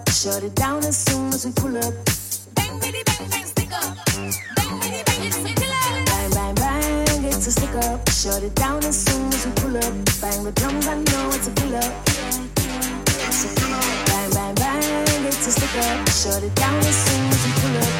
up. Shut it down as soon as we pull up. Bang, bitty, bang, bang, stick up. Bang, bitty, bang, it's a killer. Bang, bang, bang, it's a stick up. Shut it down as soon as we pull up. Bang the drums, I know it's a killer. Bang, bang, bang, it's a stick up. Shut it down as soon as we pull up.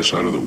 ass out of the